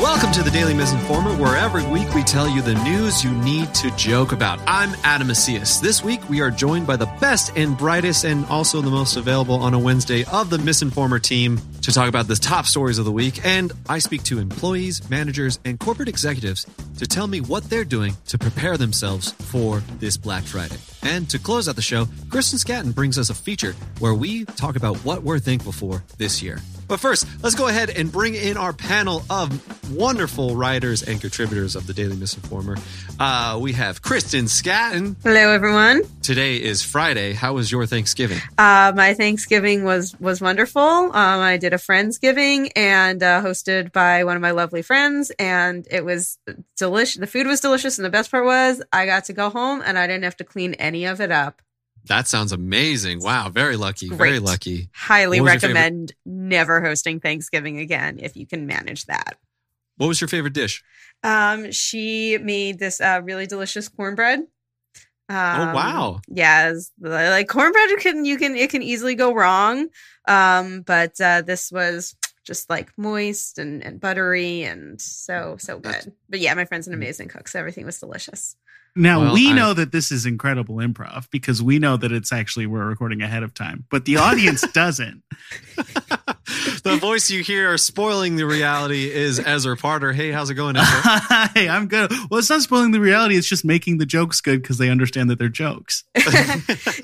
Welcome to the Daily Misinformer, where every week we tell you the news you need to joke about. I'm Adam Macias. This week we are joined by the best and brightest, and also the most available on a Wednesday of the Misinformer team to talk about the top stories of the week. And I speak to employees, managers, and corporate executives to tell me what they're doing to prepare themselves for this Black Friday. And to close out the show, Kristen Scatton brings us a feature where we talk about what we're thankful for this year. But first, let's go ahead and bring in our panel of wonderful writers and contributors of the Daily Misinformer. Uh, we have Kristen Scatton. Hello, everyone. Today is Friday. How was your Thanksgiving? Uh, my Thanksgiving was was wonderful. Um, I did a friendsgiving and uh, hosted by one of my lovely friends, and it was delicious. The food was delicious, and the best part was I got to go home and I didn't have to clean any of it up. That sounds amazing. Wow, very lucky. Great. Very lucky. Highly What was your recommend never hosting Thanksgiving again if you can manage that. What was your favorite dish? Um, she made this uh, really delicious cornbread. Um, oh, wow. Yes, like cornbread can you can it can easily go wrong. Um, but uh, this was just like moist and, and buttery and so so That's- good. But yeah, my friend's an amazing cook, so everything was delicious. Now Well, we I- know that this is incredible improv because we know that it's actually we're recording ahead of time, but the audience doesn't. the voice you hear spoiling the reality is Ezra Parter. Hey, how's it going, Ezra? hey, I'm good. Well, it's not spoiling the reality; it's just making the jokes good because they understand that they're jokes.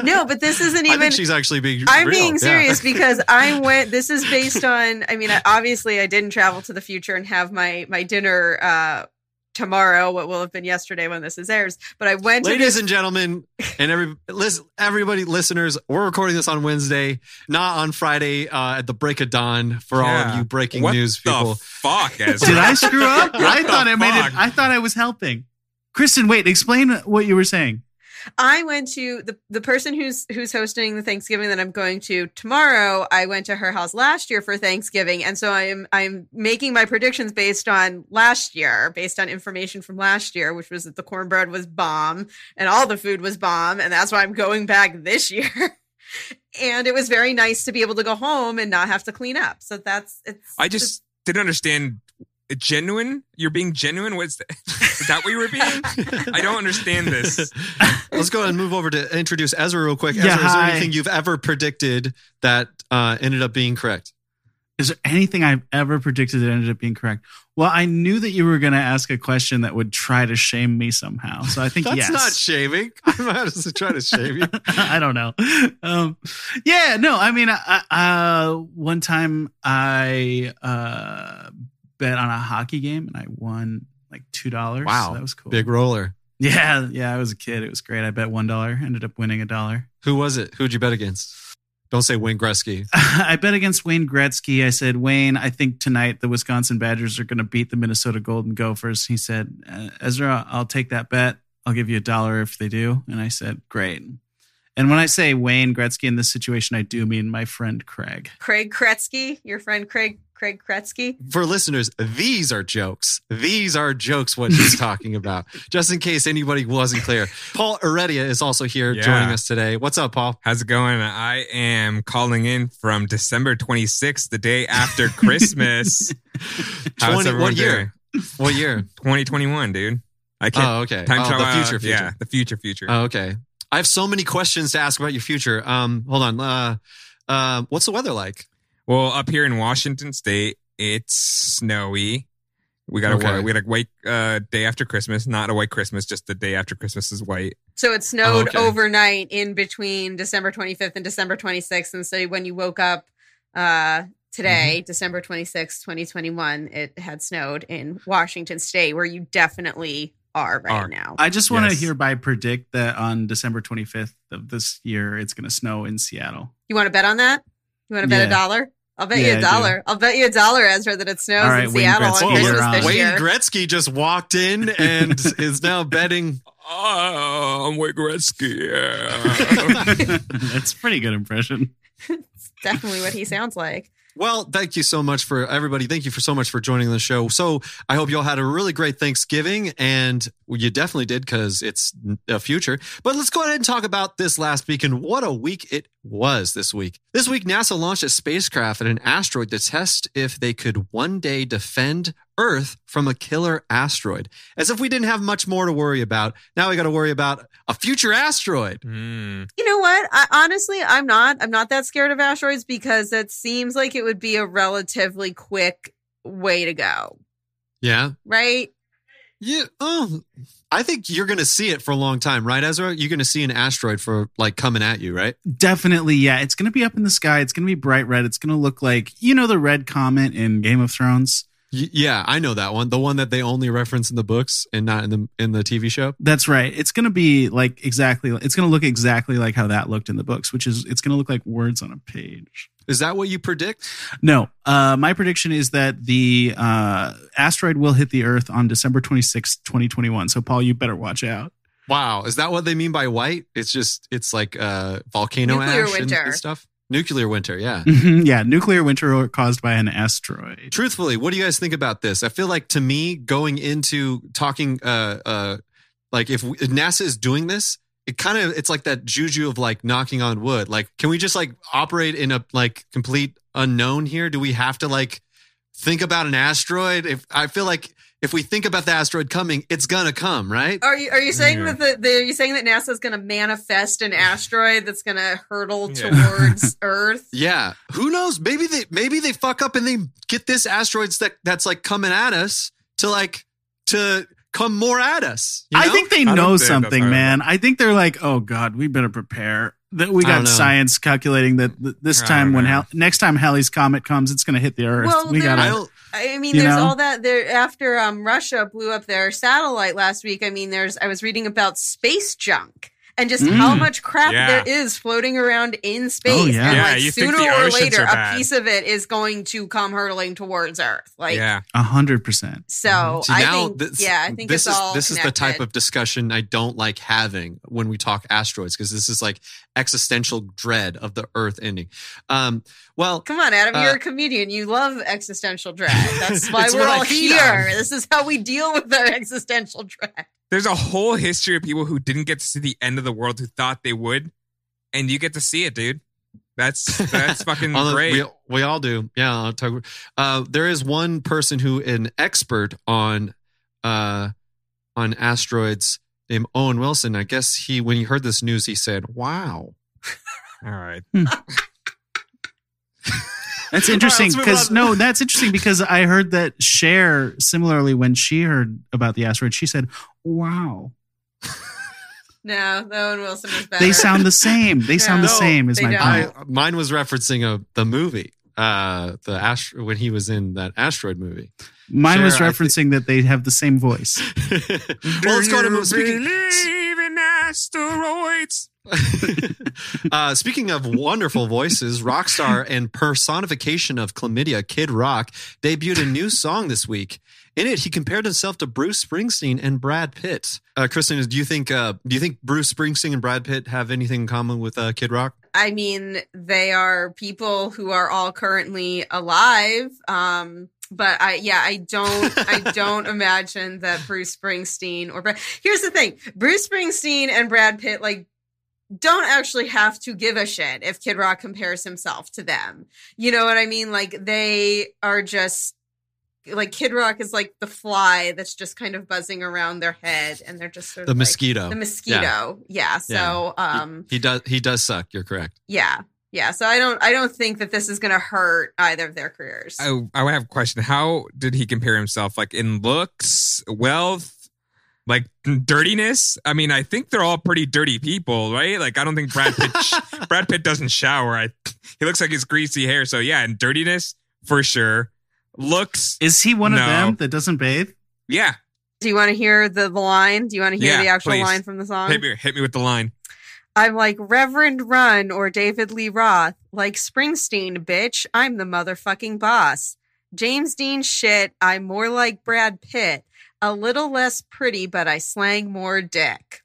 no, but this isn't I even. think she's actually being. I'm real. being Yeah. serious because I went. This is based on. I mean, obviously, I didn't travel to the future and have my my dinner uh tomorrow. What will have been yesterday when this is airs. But I went to Ladies this. and gentlemen, and every listen, everybody, listeners, we're recording this on Wednesday, not on Friday uh, at the break of dawn. For all of you breaking what news the people, fuck, Ezra? Did I screw up? I thought I made fuck? it. I thought I was helping. Kristen, wait. Explain what you were saying. I went to the the person who's who's hosting the Thanksgiving that I'm going to tomorrow. I went to her house last year for Thanksgiving, and so I'm I'm making my predictions based on last year, based on information from last year, which was that the cornbread was bomb and all the food was bomb, and that's why I'm going back this year. and it was very nice to be able to go home and not have to clean up. So that's it's. I just didn't understand. Genuine? You're being genuine? What's that? Is that what you were being? I don't understand this. let's go ahead and move over to introduce Ezra real quick. Yeah, Ezra, is there hi. anything you've ever predicted that uh, ended up being correct? Is there anything I've ever predicted that ended up being correct? Well, I knew that you were going to ask a question that would try to shame me somehow. So I think yes, That's yes. not shaming. I'm not just trying to shame you. I don't know. Um, yeah, no. I mean, I, I, uh, one time I uh, bet on a hockey game and I won like two dollars. Wow, that was cool. Big roller. Yeah, yeah. I was a kid. It was great. I bet one dollar. Ended up winning a dollar. Who was it? Who'd you bet against? Don't say Wayne Gretzky. I bet against Wayne Gretzky. I said, Wayne, I think tonight the Wisconsin Badgers are going to beat the Minnesota Golden Gophers. He said, "Uh, Ezra, I'll take that bet. I'll give you a dollar if they do. And I said, great. And when I say Wayne Gretzky in this situation, I do mean my friend Craig. Craig Kretzky, your friend Craig Craig Kretzky. For listeners, these are jokes. These are jokes what he's talking about. Just in case anybody wasn't clear. Paul Heredia is also here Yeah. joining us today. What's up, Paul? How's it going? I am calling in from December 26th, the day after Christmas. How's 20 everyone what year? doing? What year? 2021, dude. I can't. Oh, okay. Time oh, travel. the future, future. Yeah, the future, future. Oh, okay. I have so many questions to ask about your future. Um, hold on. Uh, uh, what's the weather like? Well, up here in Washington State, it's snowy. We got Okay. a we got a white uh, day after Christmas, not a white Christmas, just the day after Christmas is white. So it snowed okay. overnight in between December 25th and December 26th. And so when you woke up uh, today, Mm-hmm. December 26th, 2021, it had snowed in Washington State, where you definitely are right Are. now. I just want to Yes. hereby predict that on December 25th of this year, it's going to snow in Seattle. You want to bet on that? You want to bet Yeah. a dollar? I'll bet Yeah, you a dollar. I'll bet you a dollar, Ezra, that it snows All right, in Wayne Seattle Gretzky, on Christmas on. this Wayne year. Gretzky just walked in and is now betting. Oh, I'm Wayne Gretzky. Yeah. That's a pretty good impression. It's definitely what he sounds like. Well, thank you so much for everybody. Thank you for so much for joining the show. So I hope you all had a really great Thanksgiving, and you definitely did because it's a future. But let's go ahead and talk about this last week and what a week it was this week. This week, NASA launched a spacecraft and an asteroid to test if they could one day defend Earth from a killer asteroid. As if we didn't have much more to worry about. Now we got to worry about a future asteroid. Hmm. You know what? I, honestly, I'm not. I'm not that scared of asteroids because it seems like it would be a relatively quick way to go, Yeah. right? Yeah. Oh, I think you're going to see it for a long time, right, Ezra? You're going to see an asteroid for like coming at you, right? Definitely, yeah. It's going to be up in the sky. It's going to be bright red. It's going to look like, you know, the red comet in Game of Thrones. Y- yeah, I know that one. The one that they only reference in the books and not in the in the TV show. That's right. It's going to be like exactly, it's going to look exactly like how that looked in the books, which is, it's going to look like words on a page. Is that what you predict? No, uh, my prediction is that the uh, asteroid will hit the Earth on December 26, 2021. So, Paul, you better watch out. Wow, is that what they mean by white? It's just it's like uh volcano Nuclear ash and- winter. and stuff. Nuclear winter, yeah. yeah, nuclear winter caused by an asteroid. Truthfully, what do you guys think about this? I feel like to me, going into talking, uh, uh, like if, we, if NASA is doing this, it kind of it's like that juju of like knocking on wood. Like, can we just like operate in a like complete unknown here? Do we have to like think about an asteroid? If I feel like if we think about the asteroid coming, it's gonna come, right? Are you are you saying Yeah. that the, the are you saying that NASA is going to manifest an asteroid that's going to hurtle Yeah. towards Earth? Yeah. Who knows? Maybe they maybe they fuck up and they get this asteroids that that's like coming at us to like to come more at us. you I think they I know something, man. I think they're like, oh God, we better prepare. That we got science calculating that this time when know. Hal- next time Halley's comet comes, it's going to hit the Earth. Well, we got I to. I mean, there's know? all that there after um, Russia blew up their satellite last week. I mean, there's I was reading about space junk and just how Mm. much crap Yeah. there is floating around in space. Oh, yeah. And Yeah, like you think sooner the or later, a piece of it is going to come hurtling towards Earth. Like yeah. A hundred percent. so, See, I think this, yeah, I think this it's is all this is the type of discussion I don't like having when we talk asteroids because this is like existential dread of the Earth ending. Um, well, Come on, Adam, Uh, you're a comedian. You love existential dread. That's why we're all here. on. This is how we deal with our existential dread. There's a whole history of people who didn't get to see the end of the world who thought they would, and you get to see it, dude. That's that's fucking on the- great. we, we all do. Yeah. I'll talk, uh, there is one person who an expert on uh, on asteroids named Owen Wilson. I guess he when he heard this news, he said, "Wow." All right. That's interesting because on. no, that's interesting because I heard that Cher similarly when she heard about the asteroid, she said, "Wow, No, Owen Wilson is better. they sound the same. They sound the No, same." Is my don't. I, point. mine was referencing a, the movie, uh, the astro when he was in that asteroid movie. Mine was Cher, I referencing that they have the same voice. well, let's go to Do speaking. you believe in asteroids? uh, speaking of wonderful voices, rock star and personification of chlamydia, Kid Rock debuted a new song this week. In it, he compared himself to Bruce Springsteen and Brad Pitt. Uh, Kristen, do you think uh, do you think Bruce Springsteen and Brad Pitt have anything in common with uh, Kid Rock? I mean, they are people who are all currently alive. Um, but I, yeah, I don't, I don't imagine that Bruce Springsteen or Brad. Here's the thing: Bruce Springsteen and Brad Pitt, like, don't actually have to give a shit if Kid Rock compares himself to them. You know what I mean? Like, they are just. Like Kid Rock is like the fly that's just kind of buzzing around their head, and they're just sort The like- mosquito. the mosquito. Yeah. So, um, he does. He does suck. You're correct. yeah yeah so i don't i don't think that this is going to hurt either of their careers I I have a question. How did he compare himself? Like in looks, wealth, like dirtiness? I mean, I think they're all pretty dirty people, right? Like I don't think Brad Pitt Brad Pitt doesn't shower. I he looks like his greasy hair. So yeah, and dirtiness for sure. Looks, Is he one No. of them that doesn't bathe? yeah. do you want to hear the, the line do you want to hear Yeah, the actual please. line from the song Hit me, hit me with the line. i'm like reverend run or david lee roth like springsteen bitch i'm the motherfucking boss james dean shit i'm more like brad pitt a little less pretty but i slang more dick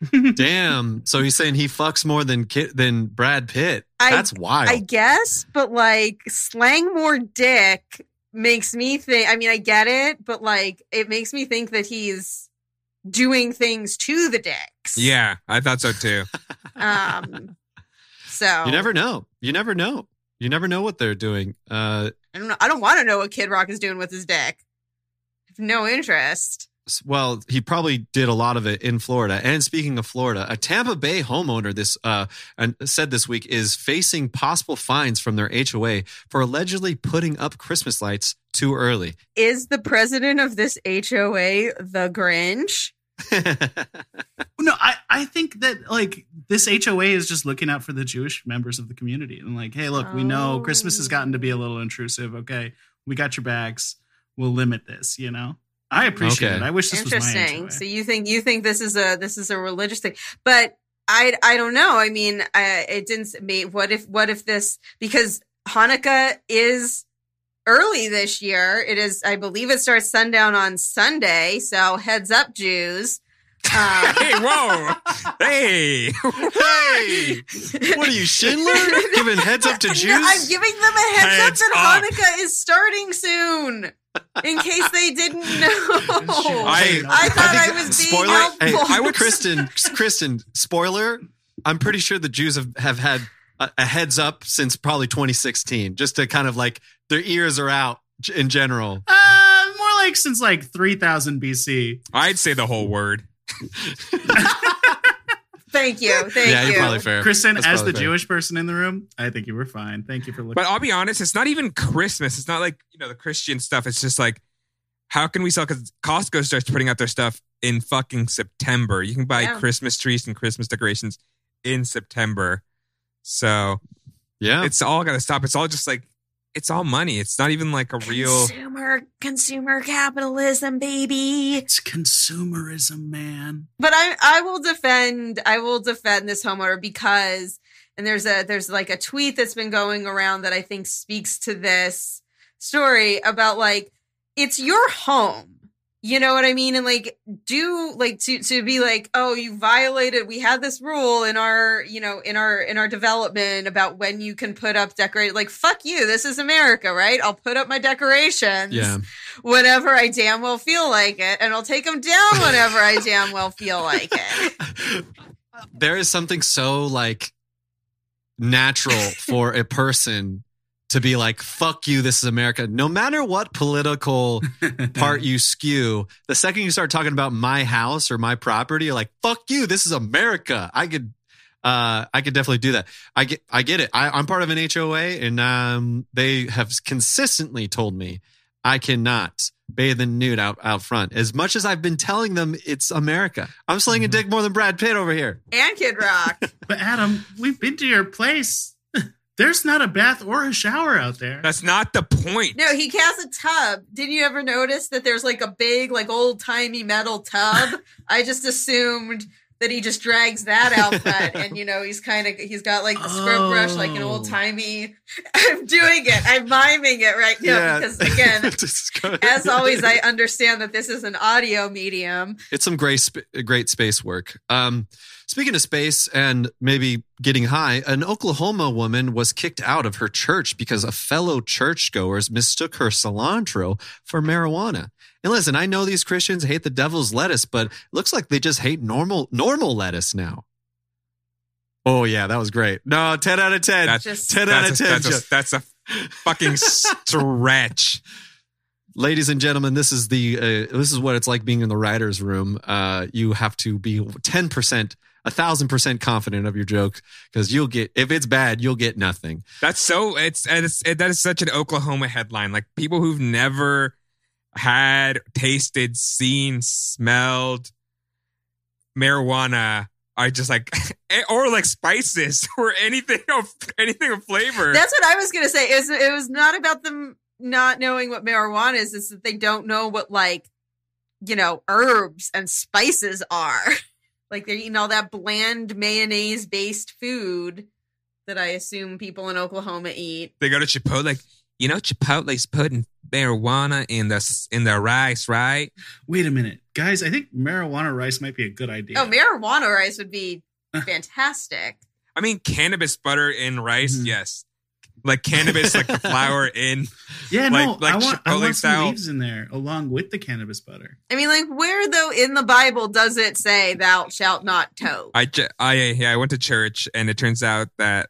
Damn. So he's saying he fucks more than Kid, than Brad Pitt. I- That's wild. I guess, but like slang more dick makes me think. I mean, I get it, but like it makes me think that he's doing things to the dicks. Yeah, I thought so too. Um. So You never know. You never know. You never know what they're doing. Uh, I don't know. I don't want to know what Kid Rock is doing with his dick. I have no interest. well, he probably did a lot of it in Florida. And speaking of Florida, a Tampa Bay homeowner this uh and said this week is facing possible fines from their HOA for allegedly putting up Christmas lights too early. Is the president of this HOA the Grinch? No, I, I think that like this HOA is just looking out for the Jewish members of the community and like, hey, look, we know Christmas has gotten to be a little intrusive. Okay, we got your bags. We'll limit this. You know, I appreciate Okay. it. I wish this was Interesting. So you think you think this is a this is a religious thing, but I I don't know. I mean, I, it didn't. s- What if what if this because Hanukkah is early this year. It is. I believe it starts sundown on Sunday. So heads up, Jews. Um, Hey, whoa. Hey. hey, what are you, Schindler? Giving heads up to No, Jews? I'm giving them a heads, Heads up that up. Hanukkah is starting soon, in case they didn't know. I- I thought I, think- was being helpful. Hey, I would Kristen. Kristen. Spoiler. I'm pretty sure the Jews have, have had a, a heads up since probably 2016, just to kind of like their ears are out in general. Uh, more like since like 3000 BC. I'd say the whole word. Thank you. Thank yeah, you. you're probably fair. Kristen, That's as the fair. Jewish person in the room, I think you were fine. Thank you for looking. But I'll be honest, it's not even Christmas. It's not like, you know, the Christian stuff. It's just like, how can we sell? Because Costco starts putting out their stuff in fucking September. You can buy Yeah. Christmas trees and Christmas decorations in September. So Yeah. it's all got to stop. It's all just like, it's all money. It's not even like a real. consumer consumer capitalism, baby. it's consumerism, man. But I I will defend I will defend this homeowner because and there's a there's like a tweet that's been going around that I think speaks to this story about like it's your home. You know what I mean? And like do like to to be like, oh, you violated we had this rule in our, you know, in our in our development about when you can put up decorate like fuck you, this is America, right? I'll put up my decorations yeah. whenever I damn well feel like it, and I'll take them down whenever I damn well feel like it. there is something so like natural for a person to be like, fuck you, this is America. No matter what political part you skew, the second you start talking about my house or my property, you're like, fuck you, this is America. I could uh I could definitely do that. I get I get it. I, I'm part of an HOA and um they have consistently told me I cannot bathe in nude out, out front. As much as I've been telling them it's America. I'm slinging Mhm. dick more than Brad Pitt over here. And Kid Rock. But Adam, we've been to your place. There's not a bath or a shower out there. That's not the point. No, he has a tub. Didn't you ever notice that there's like a big, like old timey metal tub? I just assumed that he just drags that out front and you know he's kind of he's got like the scrub brush like an Oh. old timey i'm doing it i'm miming it right now because again as always i understand that this is an audio medium it's some great sp- great space work. Um, speaking of space and maybe getting high, an Oklahoma woman was kicked out of her church because a fellow churchgoers mistook her cilantro for marijuana. And listen, I know these Christians hate the devil's lettuce, but it looks like they just hate normal normal lettuce now. Oh yeah, that was great. No, ten out of ten. That's, ten out of that's, a, ten. that's, a, that's a fucking stretch. Ladies and gentlemen this is the uh, this is what it's like being in the writers room uh you have to be 10% a thousand percent confident of your joke because you'll get if it's bad you'll get nothing That's so it's, it's it, that is such an Oklahoma headline. Like people who've never had tasted, seen, smelled marijuana are just like or like spices or anything of anything of flavor. That's what I was gonna say. It was, it was not about them not knowing what marijuana is. is that they don't know what like, you know, herbs and spices are. like they're eating all that bland mayonnaise based food that I assume people in Oklahoma eat. they go to Chipotle like you know Chipotle's putting marijuana in the in the rice, right? Wait a minute, guys. I think marijuana rice might be a good idea. Oh, marijuana rice would be fantastic. I mean cannabis butter in rice, Mhm. yes. Like cannabis, like the flour in yeah, no, like- like I want, I want some style. leaves in there along with the cannabis butter. I mean, like, where though in the Bible does it say "Thou shalt not tote"? I, I yeah I went to church and it turns out that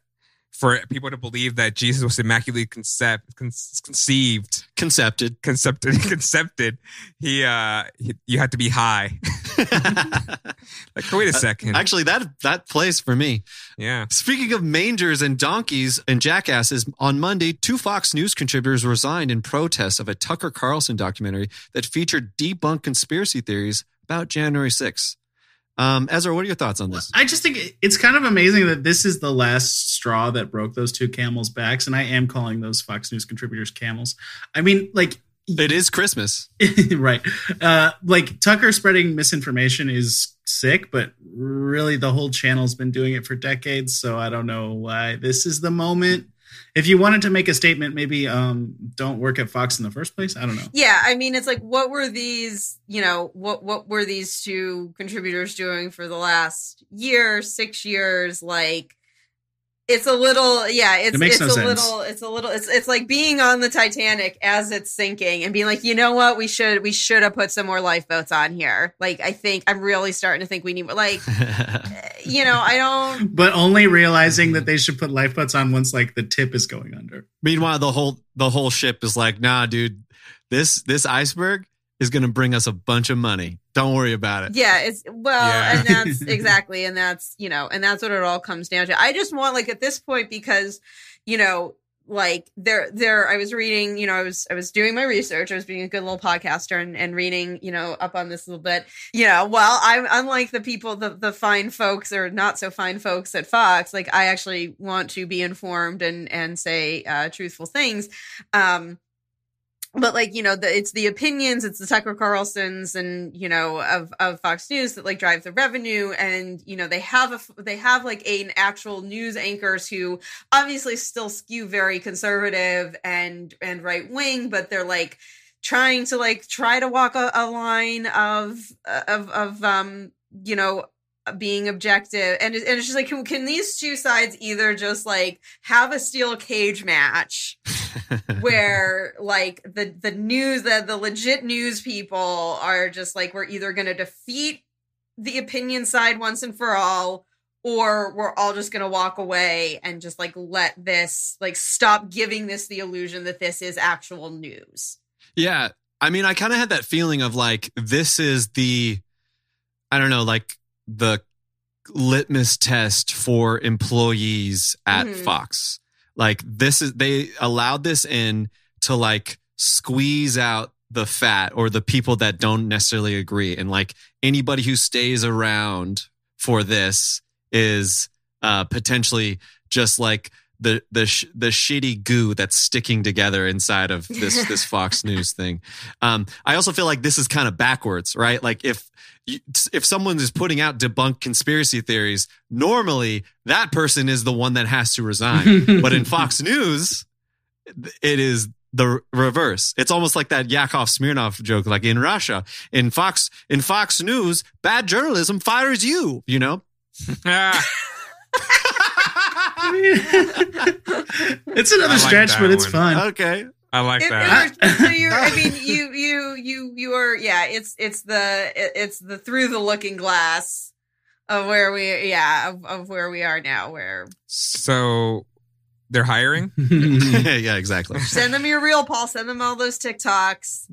for people to believe that Jesus was immaculately concept, con- conceived, Concepted. concepted, concepted, he, uh, he, you had to be high. like, wait a second. Actually, that that plays for me. yeah. Speaking of mangers and donkeys and jackasses, on Monday, two Fox News contributors resigned in protest of a Tucker Carlson documentary that featured debunked conspiracy theories about January 6th. Um, Ezra, what are your thoughts on this? I just think it's kind of amazing that this is the last straw that broke those two camels' backs, and I am calling those Fox News contributors camels. I mean, like, It is Christmas. right? Uh, like Tucker spreading misinformation is sick, but really the whole channel's been doing it for decades. So I don't know why this is the moment. If you wanted to make a statement, maybe um, don't work at Fox in the first place. I don't know. Yeah, I mean, it's like, what were these? You know, what what were these two contributors doing for the last year, six years? Like, it's a little, yeah, it's It makes it's no a sense. little, it's a little, it's it's like being on the Titanic as it's sinking and being like, you know what, we should we should have put some more lifeboats on here. Like, I think I'm really starting to think we need more. Like, you know, I don't. But only realizing that they should put lifeboats on once like the tip is going under. Meanwhile, the whole the whole ship is like, nah, dude, this this iceberg is going to bring us a bunch of money. Don't worry about it. Yeah, it's well, Yeah. and that's exactly, and that's you know, and that's what it all comes down to. I just want like at this point because you know, like there, there. I was reading, you know, I was I was doing my research. I was being a good little podcaster and, and reading, you know, up on this a little bit. You know, well, I'm unlike the people, the the fine folks or not so fine folks at Fox. Like I actually want to be informed and and say uh, truthful things. Um, but like you know the it's the opinions it's the tucker carlsons and you know of of fox news that like drive the revenue. And you know they have a they have like an actual news anchors who obviously still skew very conservative and and right wing but they're like trying to like try to walk a, a line of of of um you know being objective and, and it's just like can, can these two sides either just like have a steel cage match where like the the news the the legit news people are just like we're either going to defeat the opinion side once and for all or we're all just going to walk away and just like let this like stop giving this the illusion that this is actual news Yeah. I mean, I kind of had that feeling of like, this is the, I don't know, like the litmus test for employees at Mhm. Fox. Like, this is, they allowed this in to like squeeze out the fat or the people that don't necessarily agree. And like anybody who stays around for this is uh, potentially just like the the sh- the shitty goo that's sticking together inside of this this Fox News thing. Um, I also feel like this is kind of backwards, right? Like if if someone is putting out debunked conspiracy theories, normally that person is the one that has to resign. but in Fox News, it is the reverse. It's almost like that Yakov Smirnoff joke, like in Russia, in Fox in Fox News, bad journalism fires you. You know. It's another like stretch, but it's one. fun. Okay. I like It- that. it- so you're, I mean, you, you, you, you are, yeah. It's, it's the, it's the through the looking glass of where we, yeah, of, of where we are now. Where So they're hiring. yeah, exactly. send them your real Paul, send them all those TikToks,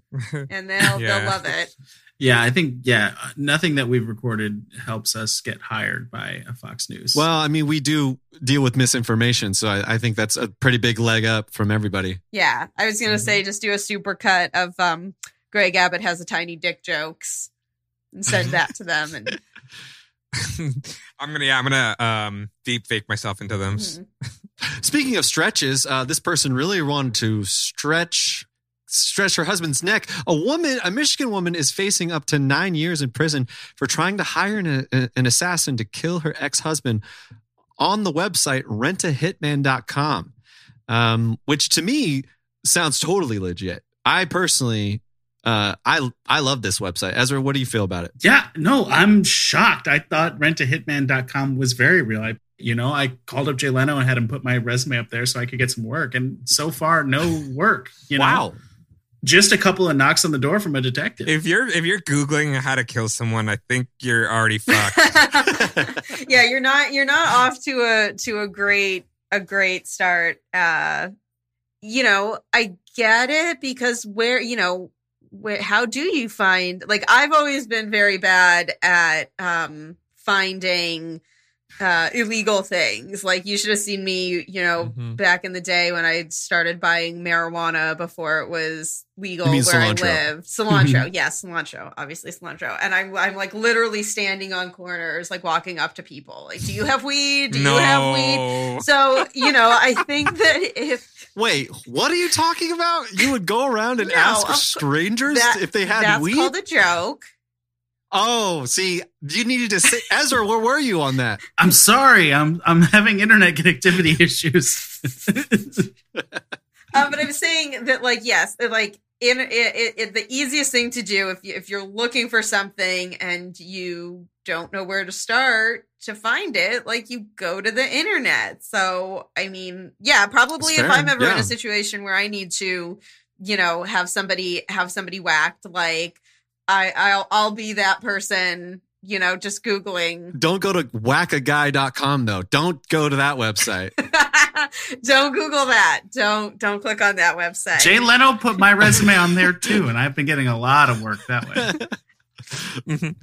and they'll Yeah. they'll love it. Yeah, I think yeah, nothing that we've recorded helps us get hired by a Fox News. Well, I mean, we do deal with misinformation, so I, I think that's a pretty big leg up from everybody. Yeah, I was gonna say just do a super cut of um, Greg Abbott has a tiny dick jokes and send that to them. And I'm gonna yeah, I'm gonna um deep fake myself into them. Mhm. Speaking of stretches, uh, this person really wanted to stretch stretch her husband's neck. A woman, a Michigan woman, is facing up to nine years in prison for trying to hire an, an assassin to kill her ex husband on the website rentahitman.com, um, which to me sounds totally legit. I personally, uh, I I love this website. Ezra, what do you feel about it? yeah, no, I'm shocked. I thought rentahitman.com was very real. I you know, I called up Jay Leno and had him put my resume up there so I could get some work. And so far, no work. You know, wow. Just a couple of knocks on the door from a detective. If you're if you're googling how to kill someone, I think you're already fucked. yeah, you're not you're not off to a to a great a great start. Uh, you know, I get it because where you know, where, how do you find? Like, I've always been very bad at um finding uh illegal things like you should have seen me you know Mhm. back in the day when i started buying marijuana before it was legal where mean i live cilantro yes cilantro obviously cilantro and i'm i'm like literally standing on corners like walking up to people like do you have weed do no. you have weed so you know i think that if Wait, what are you talking about? You would go around and No, ask strangers that- if they had weed. that's weed? called a joke oh, see, you needed to say, Ezra, where were you on that? I'm sorry. I'm I'm having internet connectivity issues. um, but I'm saying that, like, yes, like, in it, it, it, the easiest thing to do if you, if you're looking for something and you don't know where to start to find it, like, you go to the internet. So, I mean, yeah, probably if I'm ever in a situation where I need to, you know, have somebody have somebody whacked, like, I I'll I'll be that person. You know, just googling. Don't go to whackaguy.com though. Don't go to that website. don't Google that. Don't don't click on that website. Jay Leno put my resume on there too, and I've been getting a lot of work that way. Mhm.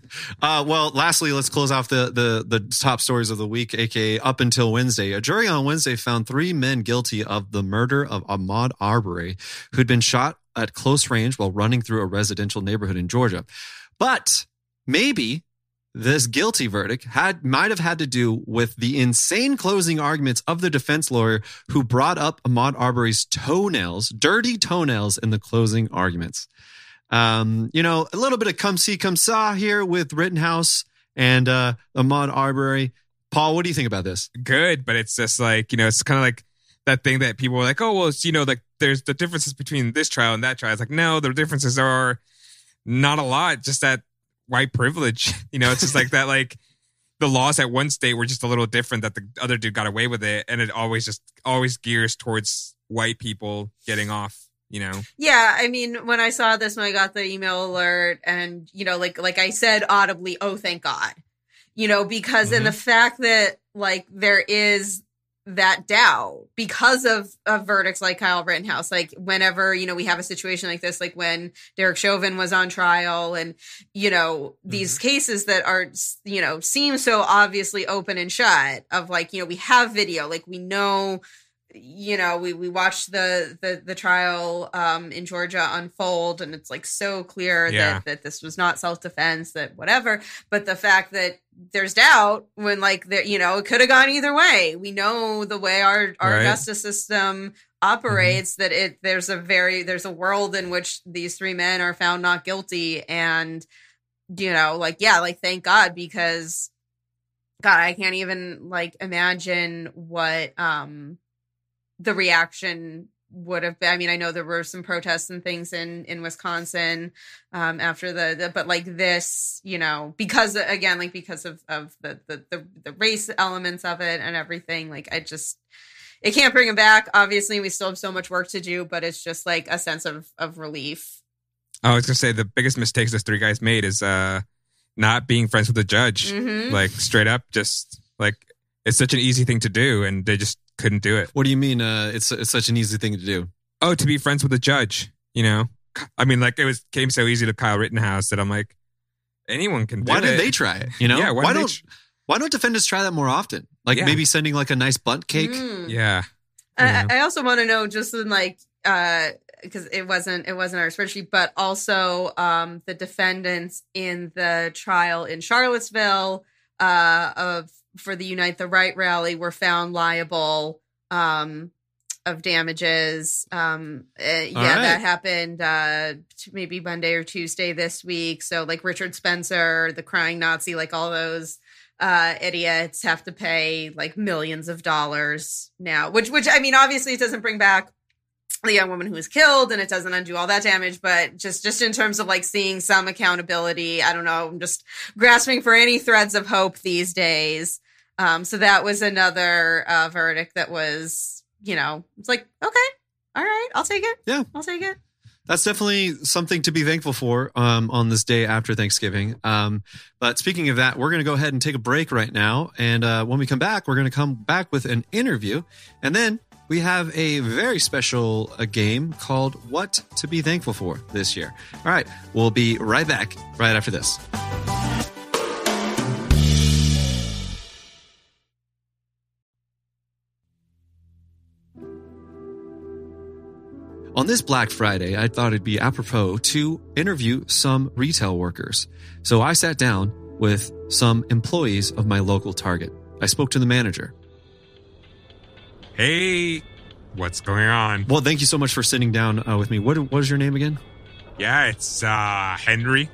Uh, well, lastly, let's close off the, the the top stories of the week, aka up until Wednesday. A jury on Wednesday found three men guilty of the murder of Ahmaud Arbery, who'd been shot at close range while running through a residential neighborhood in Georgia. But maybe this guilty verdict had might have had to do with the insane closing arguments of the defense lawyer who brought up Ahmaud Arbery's toenails, dirty toenails, in the closing arguments. Um, you know, a little bit of come see, come saw here with Rittenhouse and uh, Ahmaud Arbery. Paul, what do you think about this? good, but it's just like, you know, it's kind of like that thing that people are like, oh, well, it's, you know, like there's the differences between this trial and that trial. It's like, no, the differences are not a lot, just that white privilege. You know, it's just like that, like the laws at one state were just a little different that the other dude got away with it. And it always just always gears towards white people getting off, you know? Yeah, I mean, when I saw this, when I got the email alert, and you know, like like I said audibly, "Oh, thank God," you know, because in the mm-hmm. fact that like there is that doubt because of of verdicts like Kyle Rittenhouse, like whenever you know we have a situation like this, like when Derek Chauvin was on trial, and you know these mm-hmm. cases that are you know seem so obviously open and shut of like you know we have video, like we know you know we we watched the the the trial um in Georgia unfold and it's like so clear Yeah. that that this was not self-defense that whatever but the fact that there's doubt when like there you know it could have gone either way we know the way our our Right. justice system operates that it there's a very there's a world in which these three men are found not guilty and you know like yeah like thank god because god i can't even like imagine what um the reaction would have been i mean i know there were some protests and things in in wisconsin um after the, the but like this you know because again like because of of the, the the the race elements of it and everything like i just it can't bring him back obviously we still have so much work to do but it's just like a sense of of relief I was gonna say the biggest mistakes those three guys made is uh not being friends with the judge. Mhm. Like straight up, just like it's such an easy thing to do, and they just couldn't do it. What do you mean? Uh, it's it's such an easy thing to do. Oh, to be friends with the judge, you know? I mean, like it was came so easy to Kyle Rittenhouse that I'm like, anyone can do Why it. did they try it? You know, Yeah, why why don't tr- why don't defendants try that more often? Like Yeah. maybe sending like a nice bunt cake. Mm. Yeah. I, I also want to know just in like uh because it wasn't it wasn't our spreadsheet, but also um the defendants in the trial in Charlottesville uh of for the Unite the Right rally were found liable um of damages. Um uh, yeah, right. that happened uh maybe Monday or Tuesday this week. So like Richard Spencer, the crying Nazi, like all those uh idiots have to pay like millions of dollars now which which i mean obviously it doesn't bring back the young woman who was killed and it doesn't undo all that damage but just just in terms of like seeing some accountability i don't know i'm just grasping for any threads of hope these days um so that was another uh verdict that was you know it's like okay all right i'll take it Yeah. i'll take it that's definitely something to be thankful for um, on this day after Thanksgiving. Um, but speaking of that, we're going to go ahead and take a break right now. And uh, when we come back, we're going to come back with an interview. And then we have a very special uh, game called What to Be Thankful For this year. All right, we'll be right back right after this. On this Black Friday, I thought it'd be apropos to interview some retail workers. So I sat down with some employees of my local Target. I spoke to the manager. Hey, what's going on? Well, thank you so much for sitting down uh, with me. What, what is your name again? Yeah, it's uh Henry.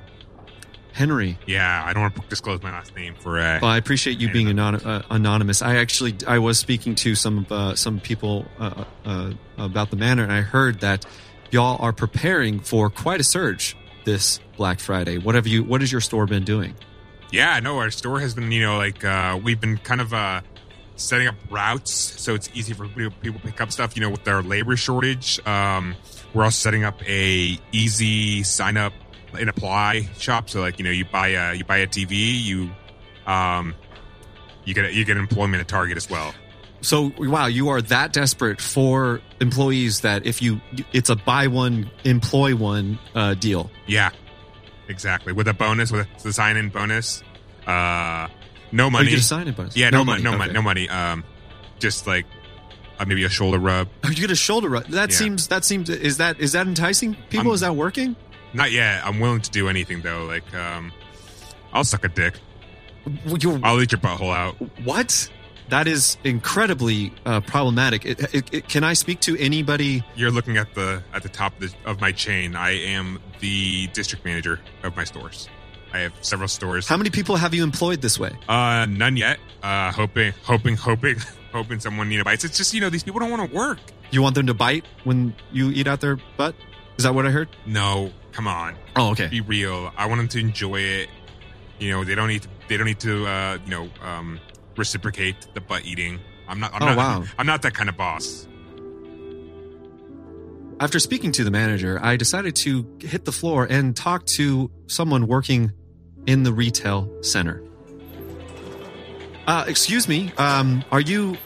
Henry. Yeah, I don't want to disclose my last name for uh Well, I appreciate you being anon- uh, anonymous. I actually I was speaking to some uh, some people uh, uh, about the manor, and I heard that y'all are preparing for quite a surge this Black Friday. What have you? What has your store been doing? Yeah, no, our store has been, you know, like uh we've been kind of uh setting up routes so it's easy for people people to pick up stuff, you know, with our labor shortage. Um we're also setting up a easy sign up and apply shop so like, you know, you buy a you buy a TV, you um you get you get employment at Target as well. So wow, you are that desperate for employees that if you it's a buy one employ one uh, deal. Yeah. Exactly. With a bonus, with a, sign in bonus. Uh no Oh, you money. get a sign in bonus. yeah, no, money, no money, okay. no money. Um just like uh, maybe a shoulder rub. Oh, you get a shoulder rub. That Yeah. seems that seems is that is that enticing people? Um, is that working? Not yet. I'm willing to do anything though. Like, um, I'll suck a dick. You, I'll eat your butthole out. what? That is incredibly uh, problematic. It, it, it, can I speak to anybody? You're looking at the at the top of, the, of my chain. I am the district manager of my stores. I have several stores. How many people have you employed this way? Uh, none yet. Uh, hoping, hoping, hoping, hoping someone you know bites. It's just you know these people don't want to work. You want them to bite when you eat out their butt? Is that what I heard? No, come on, Oh, okay. be real. I want them to enjoy it. You know, they don't need to. They don't need to. Uh, you know, um, reciprocate the butt eating. I'm not. I'm Oh, not. wow. I'm not that kind of boss. After speaking to the manager, I decided to hit the floor and talk to someone working in the retail center. Uh, excuse me. Um, are you?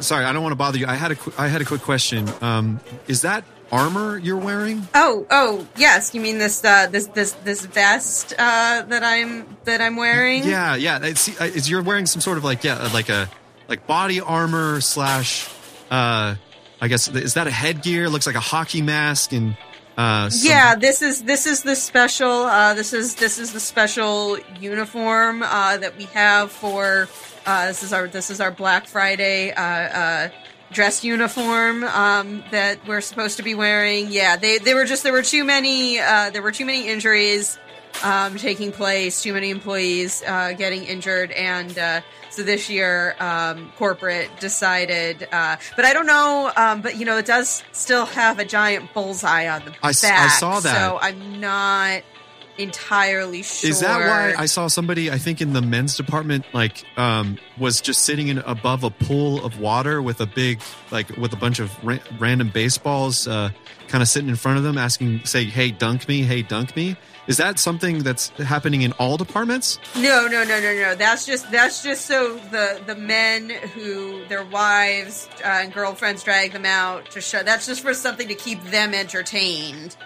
Sorry, I don't want to bother you. I had a I had a quick question. Um, is that armor you're wearing? Oh, oh, yes. You mean this uh, this this this vest uh, that I'm that I'm wearing? Yeah, yeah. It's, uh, you're wearing some sort of like yeah, like a like body armor slash. Uh, I guess is that a headgear? Looks like a hockey mask and. Uh, some- Yeah, this is this is the special. Uh, this is this is the special uniform uh, that we have for. Uh, this is our this is our Black Friday uh, uh, dress uniform um, that we're supposed to be wearing. Yeah, they they were just there were too many uh, there were too many injuries um, taking place, too many employees uh, getting injured, and uh, so this year um, corporate decided. Uh, but I don't know. Um, but you know, it does still have a giant bullseye on the I s- I back. saw that. So I'm not entirely sure. Is that why I saw somebody? I think in the men's department, like, um, was just sitting in above a pool of water with a big, like, with a bunch of ra- random baseballs, uh, kind of sitting in front of them, asking, say, "Hey, dunk me! Hey, dunk me!" Is that something that's happening in all departments? No, no, no, no, no. That's just that's just so the the men who their wives uh, and girlfriends drag them out to show. That's just for something to keep them entertained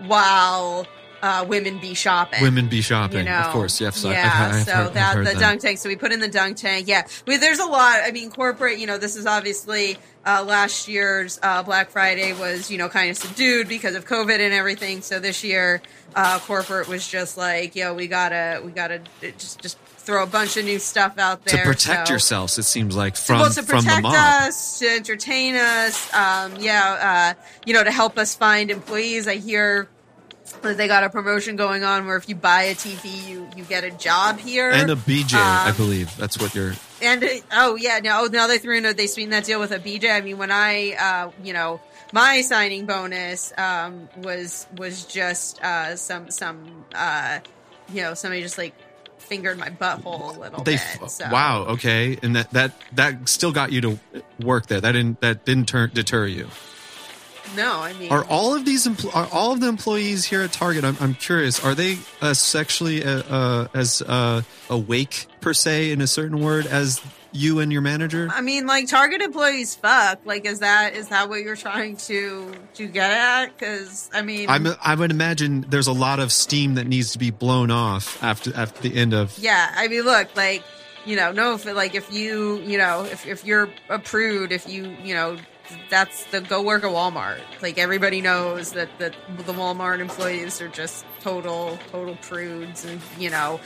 while uh, women be shopping. Women be shopping, you know, of course. Yes, yeah. I've, I've so I've that the that. dunk tank. So we put in the dunk tank. Yeah, we, there's a lot. I mean, corporate. You know, this is obviously uh, last year's uh, Black Friday was you know kind of subdued because of COVID and everything. So this year, uh, corporate was just like, yo, we gotta, we gotta just just throw a bunch of new stuff out there to protect so. yourselves. It seems like from well, to from the protect mob. us, to entertain us, um, yeah, uh, you know, to help us find employees. I hear they got a promotion going on where if you buy a TV, you you get a job here and a BJ, I Um, believe that's what you're. and uh, oh yeah, now now they threw in a, they sweetened that deal with a BJ. I mean, when I uh, you know my signing bonus um, was was just uh, some some uh, you know somebody just like fingered my butthole a little They bit. so. wow okay, and that that that still got you to work there. That didn't that didn't turn deter you. No, I mean, Are all of these empl- are all of the employees here at Target? I'm, I'm curious. Are they uh, sexually uh, uh, as uh, awake per se in a certain word as you and your manager? I mean, like Target employees fuck. Like, is that is that what you're trying to to get at? Because I mean, I'm, I would imagine there's a lot of steam that needs to be blown off after after the end of. yeah. I mean, look, like you know, no, if like if you you know if if you're a prude, if you you know. That's the go work at Walmart. Like everybody knows that that the Walmart employees are just total total prudes and you know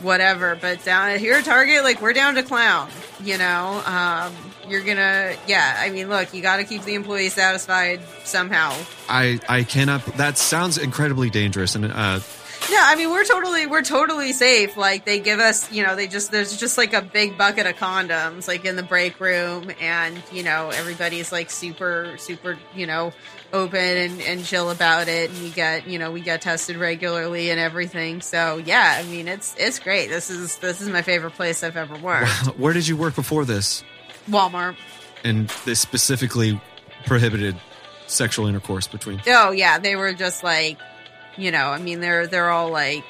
whatever. But down here at Target, like we're down to clown. You know, um, you're gonna yeah. I mean, look, you got to keep the employees satisfied somehow. I I cannot. That sounds incredibly dangerous, and uh, No, I mean we're totally we're totally safe. Like they give us, you know, they just there's just like a big bucket of condoms like in the break room, and you know everybody's like super super you know open and, and chill about it, and we get you know we get tested regularly and everything. So yeah, I mean it's it's great. This is this is my favorite place I've ever worked. where did you work before this? Walmart. And they specifically prohibited sexual intercourse between. Oh yeah, they were just like, you know, I mean they're they're all like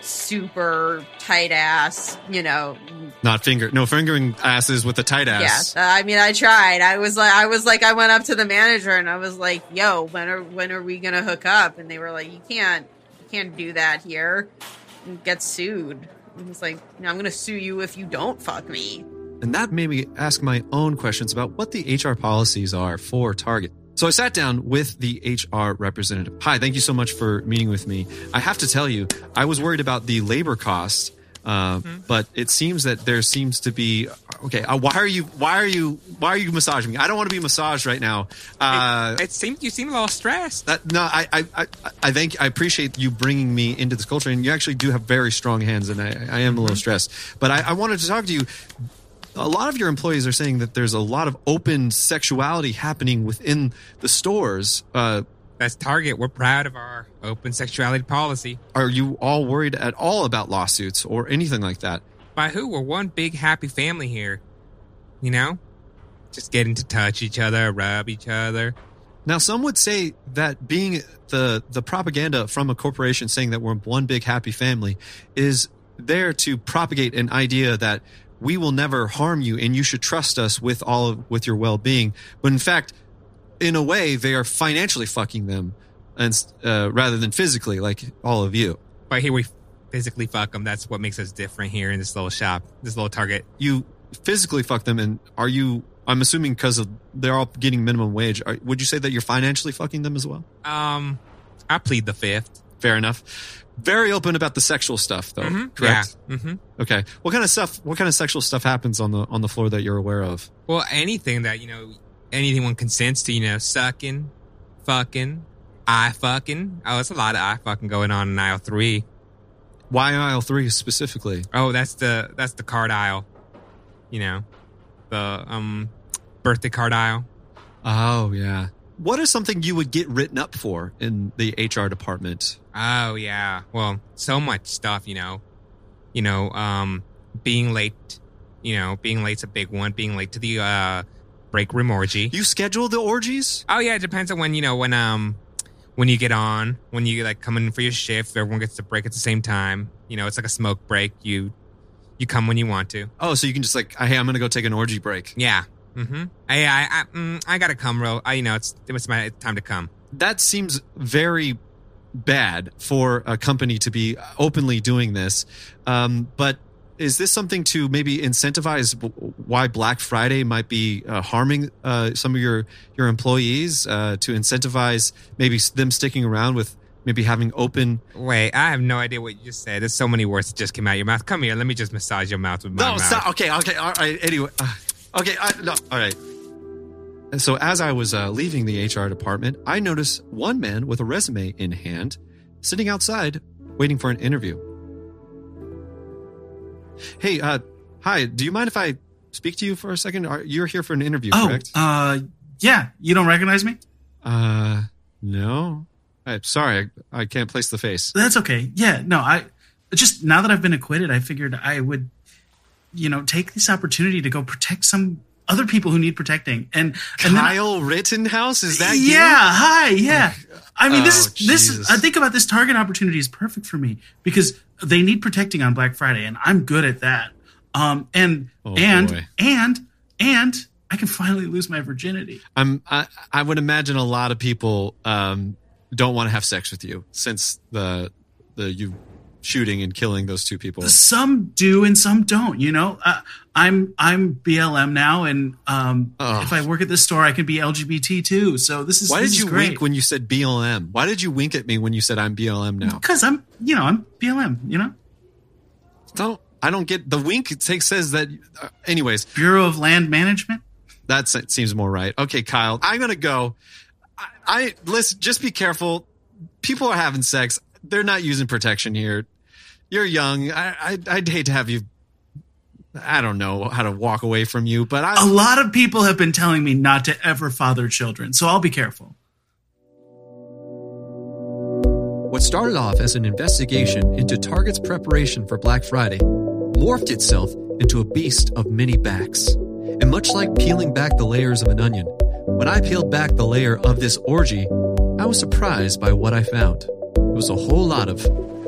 super tight ass, you know. Not finger, no fingering asses with a tight ass. Yeah, uh, I mean I tried. I was like I was like I went up to the manager and I was like, "Yo, when are when are we going to hook up?" And they were like, "You can't you can't do that here. You get sued." And was like, no, "I'm going to sue you if you don't fuck me." And that made me ask my own questions about what the HR policies are for Target. So I sat down with the HR representative. Hi, thank you so much for meeting with me. I have to tell you, I was worried about the labor costs, uh, but it seems that there seems to be okay. Uh, why are you? Why are you? Why are you massaging me? I don't want to be massaged right now. Uh, it seemed you seem a little stressed. that, no, I, I, I, I think I appreciate you bringing me into this culture, and you actually do have very strong hands, and I, I am a little stressed. But I, I wanted to talk to you. A lot of your employees are saying that there's a lot of open sexuality happening within the stores. Uh, That's Target. We're proud of our open sexuality policy. are you all worried at all about lawsuits or anything like that? By who? We're one big happy family here. You know? Just getting to touch each other, rub each other. Now, some would say that being the the propaganda from a corporation saying that we're one big happy family is there to propagate an idea that we will never harm you and you should trust us with all of, with your well being. But in fact, in a way, they are financially fucking them, and uh, rather than physically, like all of you. But here we physically fuck them. That's what makes us different here in this little shop, this little Target. You physically fuck them, and are you? I'm assuming because of they're all getting minimum wage. Are, would you say that you're financially fucking them as well? Um, I plead the fifth. Fair enough. Very open about the sexual stuff, though. Mhm. Correct. Yeah. hmm Okay. What kind of stuff? What kind of sexual stuff happens on the on the floor that you're aware of? Well, anything that you know, anyone consents to, you know, sucking, fucking, eye fucking. Oh, it's a lot of eye fucking going on in aisle three. Why aisle three specifically? Oh, that's the that's the card aisle. You know, the um birthday card aisle. Oh yeah. What is something you would get written up for in the HR department? Oh yeah. Well, so much stuff, you know. You know, um being late, you know, being late's a big one. Being late to the uh break room orgy. You schedule the orgies? Oh yeah, it depends on when, you know, when um when you get on, when you like come in for your shift, everyone gets to break at the same time. You know, it's like a smoke break. You you come when you want to. Oh, so you can just like, hey, I'm gonna go take an orgy break. Yeah. Mm-hmm. I I I, mm, I gotta come, real. I you know it's it's my time to come. That seems very bad for a company to be openly doing this. Um, but is this something to maybe incentivize why Black Friday might be uh, harming uh, some of your your employees uh, to incentivize maybe them sticking around with maybe having open? Wait, I have no idea what you just said. There's so many words that just came out of your mouth. Come here, let me just massage your mouth with my No, mouth. stop. Okay, okay, all right. Anyway, uh, okay, I, no, all right. And so as I was uh, leaving the HR department, I noticed one man with a resume in hand sitting outside waiting for an interview. Hey, uh, hi. Do you mind if I speak to you for a second? Are, you're here for an interview, Oh, correct? uh, yeah. You don't recognize me? Uh, no. I'm sorry, I, I can't place the face. That's okay. Yeah, no, I just now that I've been acquitted, I figured I would, you know, take this opportunity to go protect some other people who need protecting. And, and then- Kyle Rittenhouse, is that yeah, you? hi, yeah. I mean, this Oh, is this. Is, I think about this target opportunity is perfect for me because they need protecting on Black Friday, and I'm good at that. Um, and Oh, and boy. and and I can finally lose my virginity. I'm I, I would imagine a lot of people um, don't want to have sex with you since the the you shooting and killing those two people. Some do and some don't. You know, uh, I'm I'm BLM now, and um, Oh. if I work at this store, I can be LGBT too. So this is Why this did you wink when you said BLM? Why did you wink at me when you said I'm BLM now? Because I'm, you know, I'm BLM. You know, Don't I don't get the wink. It takes, says that. Uh, anyways, Bureau of Land Management. that seems more right. Okay, Kyle, I'm gonna go. I, I listen. Just be careful. People are having sex. They're not using protection here. You're young. I, I I'd hate to have you. I don't know how to walk away from you, but I. A lot of people have been telling me not to ever father children, so I'll be careful. What started off as an investigation into Target's preparation for Black Friday morphed itself into a beast of many backs. And much like peeling back the layers of an onion, when I peeled back the layer of this orgy, I was surprised by what I found. It was a whole lot of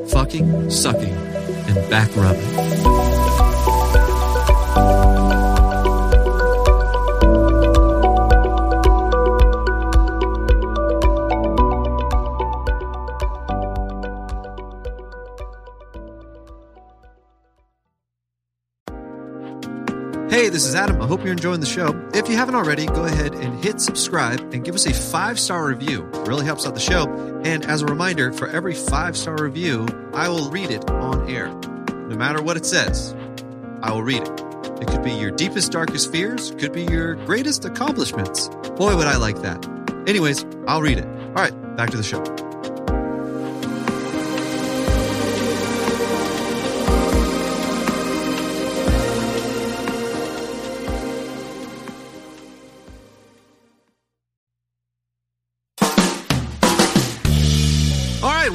fucking, sucking, and back rubbing. Hey, this is Adam. I hope you're enjoying the show. If you haven't already, go ahead and hit subscribe and give us a five star review. It really helps out the show. And as a reminder, for every five star review, I will read it on air. No matter what it says, I will read it. It could be your deepest, darkest fears, could be your greatest accomplishments. Boy, would I like that. Anyways, I'll read it. All right, back to the show.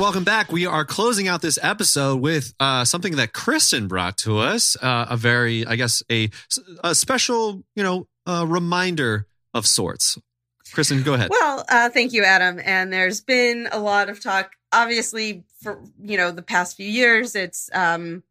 Welcome back. We are closing out this episode with uh, something that Kristen brought to us. Uh, a very, I guess, a, a special, you know, reminder of sorts. Kristen, go ahead. Well, uh, thank you, Adam. And there's been a lot of talk, obviously, for you know the past few years. It's um,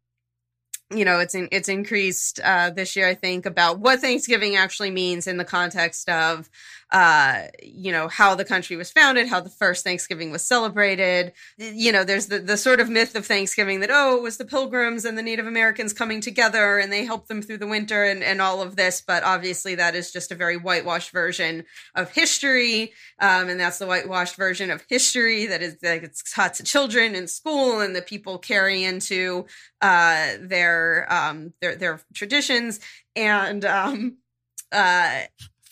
you know, it's in, it's increased uh, this year. I think about what Thanksgiving actually means in the context of uh, you know how the country was founded, how the first Thanksgiving was celebrated. You know, there's the the sort of myth of Thanksgiving that oh, it was the Pilgrims and the Native Americans coming together and they helped them through the winter and and all of this. But obviously, that is just a very whitewashed version of history um, and that's the whitewashed version of history that is that gets taught to children in school and the people carry into uh, their um, their their traditions and um, uh,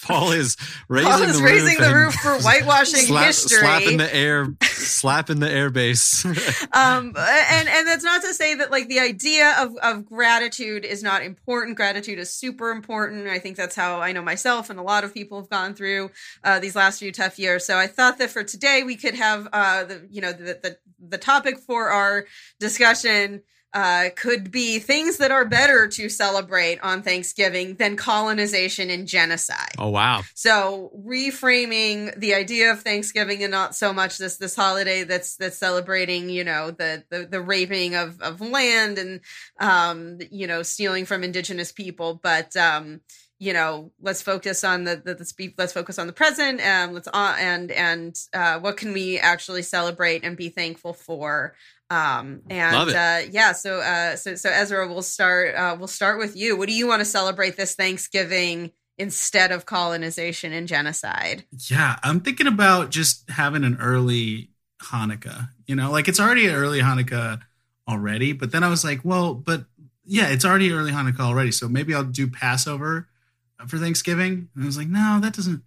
Paul is raising Paul is the raising roof the roof for whitewashing slap- history. slapping the air, slapping the air base. um and and that's not to say that like the idea of of gratitude is not important gratitude is super important i think that's how i know myself and a lot of people have gone through uh these last few tough years so i thought that for today we could have uh the you know the the, the topic for our discussion uh, could be things that are better to celebrate on Thanksgiving than colonization and genocide. oh wow! So reframing the idea of Thanksgiving and not so much this this holiday that's that's celebrating, you know, the the, the raping of, of land and um, you know, stealing from indigenous people, but um, you know, let's focus on the the, the let's focus on the present and let's uh, and and uh, what can we actually celebrate and be thankful for. Um, and Love it. uh, yeah, so uh, so so Ezra, we'll start uh, we'll start with you. What do you want to celebrate this Thanksgiving? instead of colonization and genocide. Yeah, I'm thinking about just having an early Hanukkah. You know, like it's already an early Hanukkah already, but then I was like, well, but yeah, it's already early Hanukkah already, so maybe I'll do Passover for Thanksgiving. And I was like, no, that doesn't.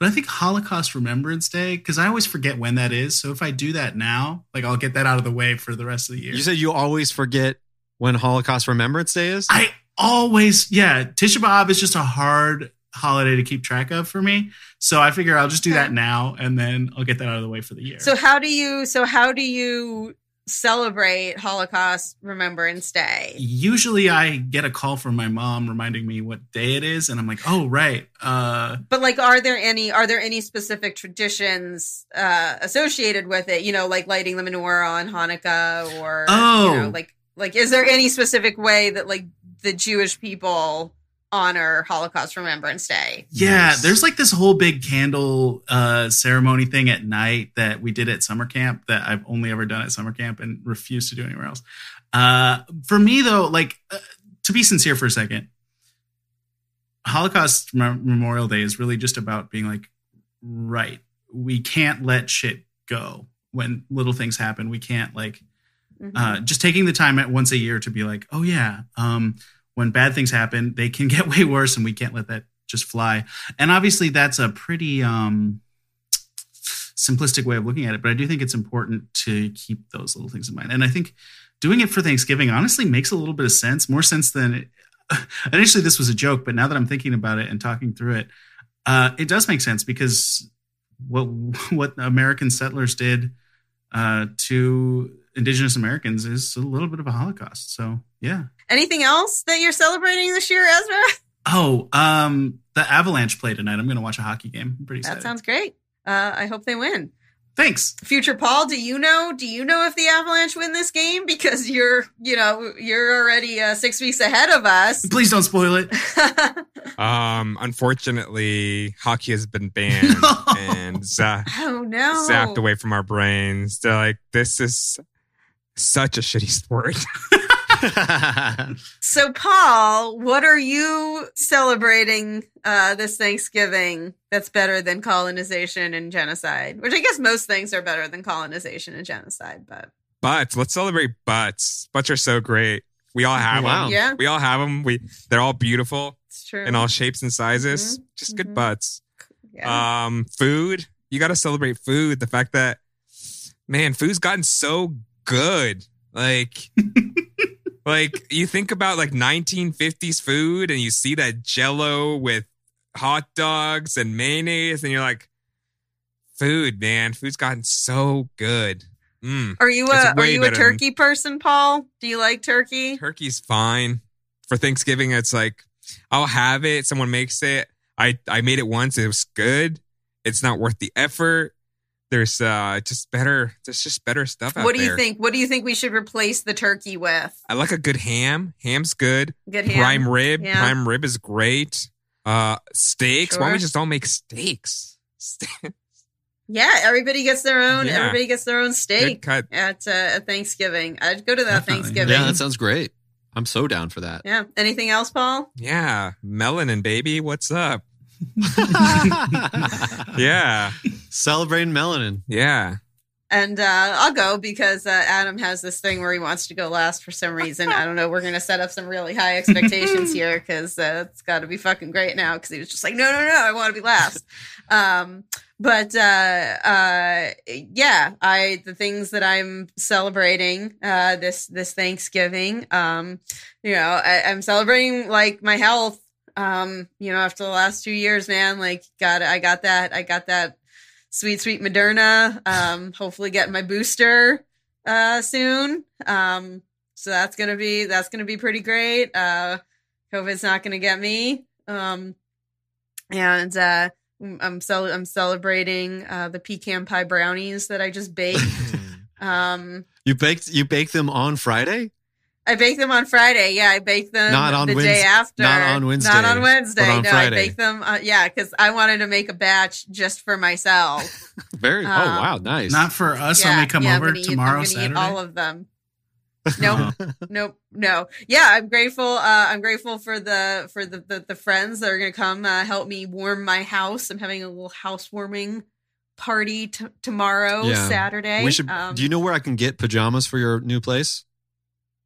But I think Holocaust Remembrance Day because I always forget when that is. So if I do that now, like I'll get that out of the way for the rest of the year. You said you always forget when Holocaust Remembrance Day is. I always, yeah, Tisha B'av is just a hard holiday to keep track of for me. So I figure I'll just do that now and then I'll get that out of the way for the year. So how do you so how do you celebrate Holocaust Remembrance Day? Usually I get a call from my mom reminding me what day it is and I'm like, "Oh, right." Uh But like, are there any are there any specific traditions uh, associated with it? You know, like lighting the menorah on Hanukkah, or Oh. you know, like like is there any specific way that like the Jewish people honor Holocaust Remembrance Day? Yeah, Nice. there's like this whole big candle uh, ceremony thing at night that we did at summer camp that I've only ever done at summer camp and refuse to do anywhere else. Uh, for me, though, like uh, to be sincere for a second, Holocaust Mem- Memorial Day is really just about being like, right, we can't let shit go when little things happen. We can't like Mhm. uh, just taking the time at once a year to be like, oh yeah, um, when bad things happen, they can get way worse, and we can't let that just fly. And obviously, that's a pretty um, simplistic way of looking at it, but I do think it's important to keep those little things in mind. And I think doing it for Thanksgiving honestly makes a little bit of sense, more sense than it, initially. This was a joke, but now that I'm thinking about it and talking through it, uh, it does make sense because what what American settlers did uh, to indigenous Americans is a little bit of a Holocaust. So yeah. Anything else that you're celebrating this year, Ezra? Oh, um, the Avalanche play tonight. I'm going to watch a hockey game. I'm pretty excited. That sounds great. Uh, I hope they win. Thanks. Future Paul, do you know? Do you know if the Avalanche win this game? Because you're, you know, you're already uh, six weeks ahead of us. Please don't spoil it. Um, unfortunately, hockey has been banned and za- oh no! zapped away from our brains. They're like, this is such a shitty sport. So, Paul, what are you celebrating uh, this Thanksgiving that's better than colonization and genocide? Which I guess most things are better than colonization and genocide, but Butts. Let's celebrate butts. Butts are so great. We all have Wow. them. yeah, We all have them. We they're all beautiful it's true. in all shapes and sizes. Mhm. Just good Mhm. butts. yeah. Um, food. You got to celebrate food. The fact that man, food's gotten so good. Like, like you think about like 1950s food, and you see that Jello with hot dogs and mayonnaise, and you're like, food, man, food's gotten so good. Mm. are you a are you a better than- turkey person, Paul? Do you like turkey? Turkey's fine. For Thanksgiving, it's like I'll have it. Someone makes it. I I made it once. It was good. It's not worth the effort. There's uh just better. There's just better stuff out there. What do you there. think? What do you think we should replace the turkey with? I like a good ham. Ham's good. Good ham. Prime rib. Yeah. Prime rib is great. Uh, steaks. Why don't we just all make steaks? Ste- Yeah, everybody gets their own. Yeah. Everybody gets their own steak cut. at uh, Thanksgiving. I'd go to that Definitely. Thanksgiving. yeah, that sounds great. I'm so down for that. Yeah. Anything else, Paul? Yeah, melanin, baby. What's up? Yeah, Celebrating melanin. yeah. And uh, I'll go because uh, Adam has this thing where he wants to go last for some reason. I don't know. We're going to set up some really high expectations here because uh, it's got to be fucking great now because he was just like, no, no, no, I want to be last. Um, but uh, uh, yeah, I the things that I'm celebrating uh, this this Thanksgiving, um, you know, I, I'm celebrating like my health. Um, you know, after the last two years, man, like got I got that I got that sweet sweet Moderna. Um, hopefully get my booster uh soon. Um, so that's gonna be that's gonna be pretty great. Uh, COVID's not gonna get me. Um, and uh, I'm cel- I'm celebrating uh, the pecan pie brownies that I just baked. um, you baked you baked them on Friday? I bake them on Friday. Yeah, I bake them Not on the Wednes- day after. not on Wednesday, Not on Wednesday. but on no, Friday. I bake them. Uh, yeah, because I wanted to make a batch just for myself. Very. oh Um, wow, nice. Not for us yeah, when we come yeah, I'm over gonna eat- tomorrow, I'm gonna Saturday. Eat all of them. Nope, nope, no. Yeah, I'm grateful. Uh, I'm grateful for the for the the, the friends that are gonna come uh, help me warm my house. I'm having a little housewarming party t- tomorrow, Yeah. Saturday. we should. Um, do you know where I can get pajamas for your new place?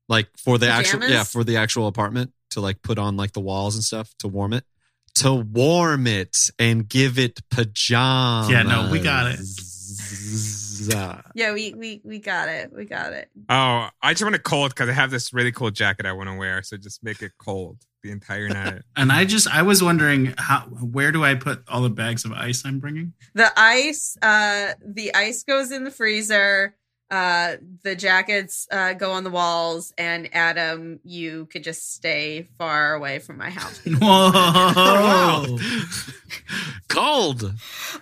Like for the actual, yeah, for the actual apartment to like put on like the walls and stuff to warm it, to warm it and give it pajamas. Yeah, no, we got it. Yeah, we we we got it. We got it. Oh, I just want it cold because I have this really cool jacket I want to wear. So just make it cold the entire night. And I just I was wondering how where do I put all the bags of ice I'm bringing? The ice, uh, the ice goes in the freezer. Uh, the jackets uh, go on the walls, and Adam, you could just stay far away from my house. Whoa. Cold.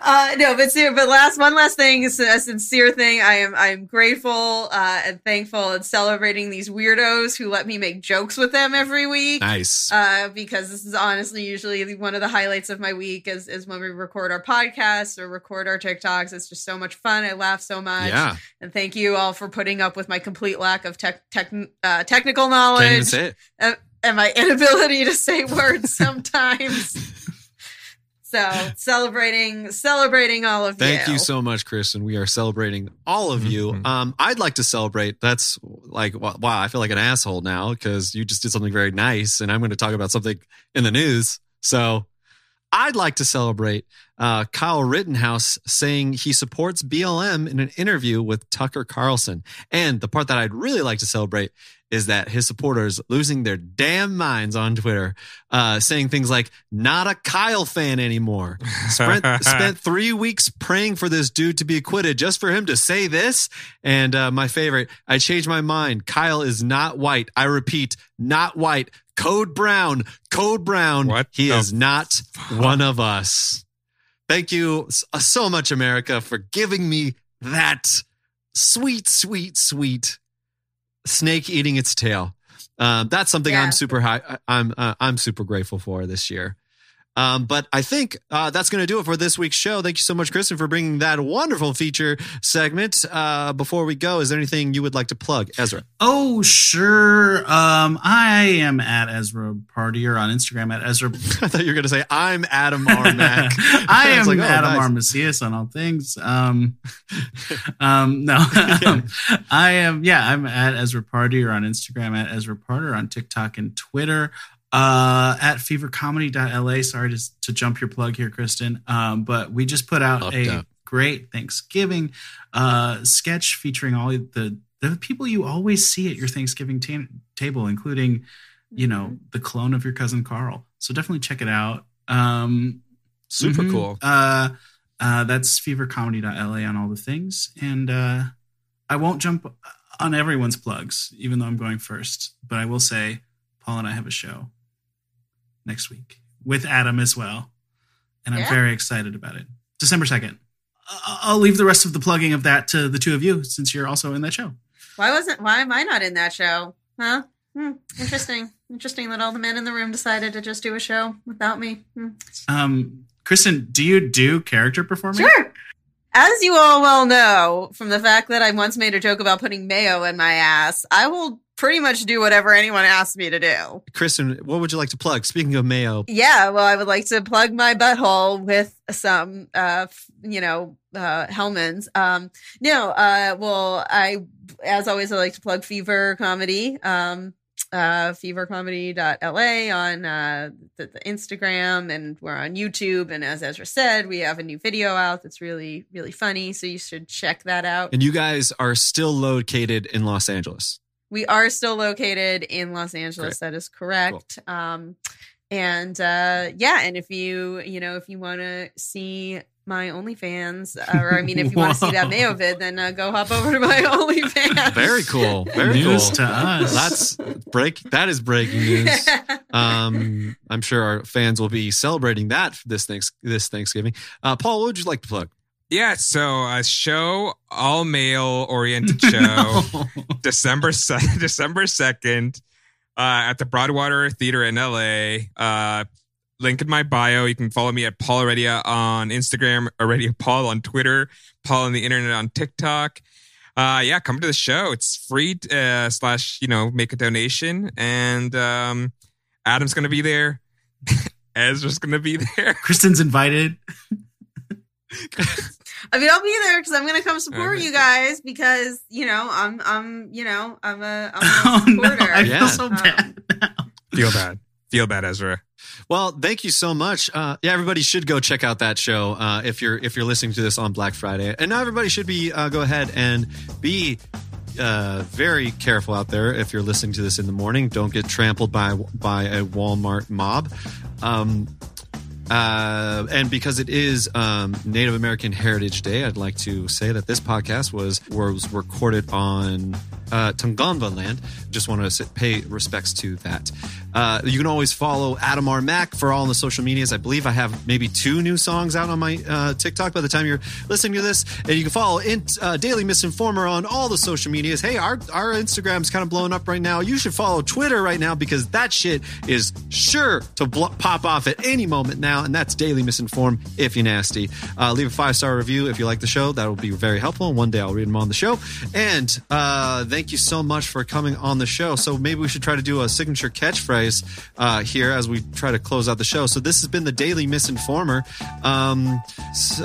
Uh, no, but but last one last thing is a sincere thing. I am I'm grateful uh, and thankful and celebrating these weirdos who let me make jokes with them every week. Nice. Uh, because this is honestly usually one of the highlights of my week is, is when we record our podcasts or record our TikToks. It's just so much fun. I laugh so much. yeah. And thank you all for putting up with my complete lack of tech, tech uh, technical knowledge say it. and my inability to say words sometimes. So celebrating, celebrating all of Thank you. Thank you so much, Chris, and we are celebrating all of you. Mhm. Um, I'd like to celebrate. That's like wow, wow, I feel like an asshole now because you just did something very nice, and I'm going to talk about something in the news. So I'd like to celebrate uh, Kyle Rittenhouse saying he supports BLM in an interview with Tucker Carlson. And the part that I'd really like to celebrate is that his supporters losing their damn minds on Twitter, uh, saying things like "not a Kyle fan anymore." Spent, spent three weeks praying for this dude to be acquitted just for him to say this. And uh, my favorite, I changed my mind. Kyle is not white. I repeat, not white. Code Brown, Code Brown. What he is not one of us. Thank you uh, so much, America, for giving me that sweet, sweet, sweet snake eating its tail. Um, that's something Yeah. I'm super high. I'm uh, I'm super grateful for this year. Um, but I think uh, that's going to do it for this week's show. Thank you so much, Kristen, for bringing that wonderful feature segment. Uh, before we go, is there anything you would like to plug, Ezra? Oh, sure. Um, I am at Ezra Partier on Instagram at Ezra. I thought you were going to say I'm Adam R. I am like, oh, Adam nice. R. Macias on all things. Um, um, no, I am. Yeah, I'm at Ezra Partier on Instagram, at Ezra Partier on TikTok and Twitter. Uh, at fevercomedy.la. Sorry to, to jump your plug here, Kristen. Um, but we just put out Upped a up. great Thanksgiving uh, sketch featuring all the the people you always see at your Thanksgiving ta- table, including you know the clone of your cousin Carl. So definitely check it out. Um, Super mhm. cool. Uh, uh, that's fevercomedy.la on all the things, and uh, I won't jump on everyone's plugs, even though I'm going first. But I will say, Paul and I have a show next week with Adam as well, and I'm Yeah. very excited about it. December second. I- I'll leave the rest of the plugging of that to the two of you, since you're also in that show. Why wasn't? Why am I not in that show? Huh? Hmm. Interesting. Interesting that all the men in the room decided to just do a show without me. Hmm. Um, Kristen, do you do character performing? Sure. As you all well know from the fact that I once made a joke about putting mayo in my ass, I will pretty much do whatever anyone asks me to do. Kristen, what would you like to plug? Speaking of mayo, Yeah, well, I would like to plug my butthole with some, uh, f- you know, uh, Hellmann's. Um, no, uh, well, I, as always, I like to plug Fever Comedy, um, uh, fevercomedy.la on, uh, the, the Instagram and we're on YouTube. And as Ezra said, we have a new video out that's really, really funny. So you should check that out. and you guys are still located in Los Angeles. We are still located in Los Angeles. That is correct. Um, and uh, yeah, and if you you know if you want to see my OnlyFans, uh, or I mean, if you want to see that Whoa. Mayo vid, then uh, go hop over to my OnlyFans. Very cool. Very News cool. to us. That's break. That is breaking news. Um, I'm sure our fans will be celebrating that this thanks this Thanksgiving. Uh, Paul, what would you like to plug? Yeah, so a show, all male oriented show, December se- December second, uh, at the Broadwater Theater in LA. Uh, link in my bio. You can follow me at Paul Heredia on Instagram, Heredia Paul on Twitter, Paul on the internet on TikTok. Uh, yeah, come to the show. It's free uh, slash you know make a donation, and um, Adam's gonna be there. Ezra's gonna be there. Kristen's invited. I mean, I'll be there because I'm gonna come support Okay. you guys because you know I'm I'm you know I'm a I'm a Oh no, supporter. I Yeah. feel so Um, bad. Feel bad. Feel bad, Ezra. Well, thank you so much. Uh, yeah, everybody should go check out that show uh, if you're if you're listening to this on Black Friday, and now everybody should be uh, go ahead and be uh, very careful out there if you're listening to this in the morning. Don't get trampled by by a Walmart mob. Um, Uh, and because it is um, Native American Heritage Day, I'd like to say that this podcast was was recorded on uh, land. Just want to pay respects to that. Uh, you can always follow Adam R. Mack for all the social medias. I believe I have maybe two new songs out on my uh, TikTok by the time you're listening to this. And you can follow uh, Daily Misinformer on all the social medias. Hey, our, our Instagram's kind of blowing up right now. You should follow Twitter right now because that shit is sure to bl- pop off at any moment now. And that's Daily Misinform if you're nasty. Uh, leave a five star review if you like the show. That will be very helpful. One day I'll read them on the show. And uh, thank you so much for coming on the show. So maybe we should try to do a signature catchphrase uh, here as we try to close out the show. So this has been the Daily Misinformer. Um,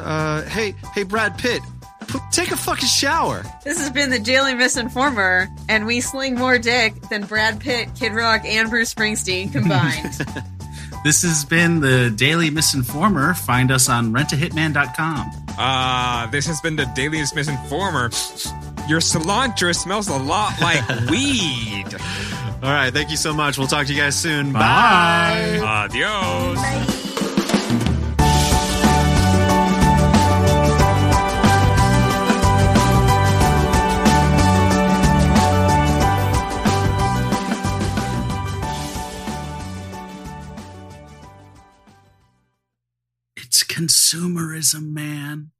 uh, hey, hey, Brad Pitt. Take a fucking shower. This has been the Daily Misinformer, and we sling more dick than Brad Pitt, Kid Rock, and Bruce Springsteen combined. this has been the Daily Misinformer. Find us on rentahitman.com. Uh, this has been the Daily Misinformer. Your cilantro smells a lot like weed. All right. Thank you so much. We'll talk to you guys soon. Bye. Bye. Adios. Bye. It's consumerism, man.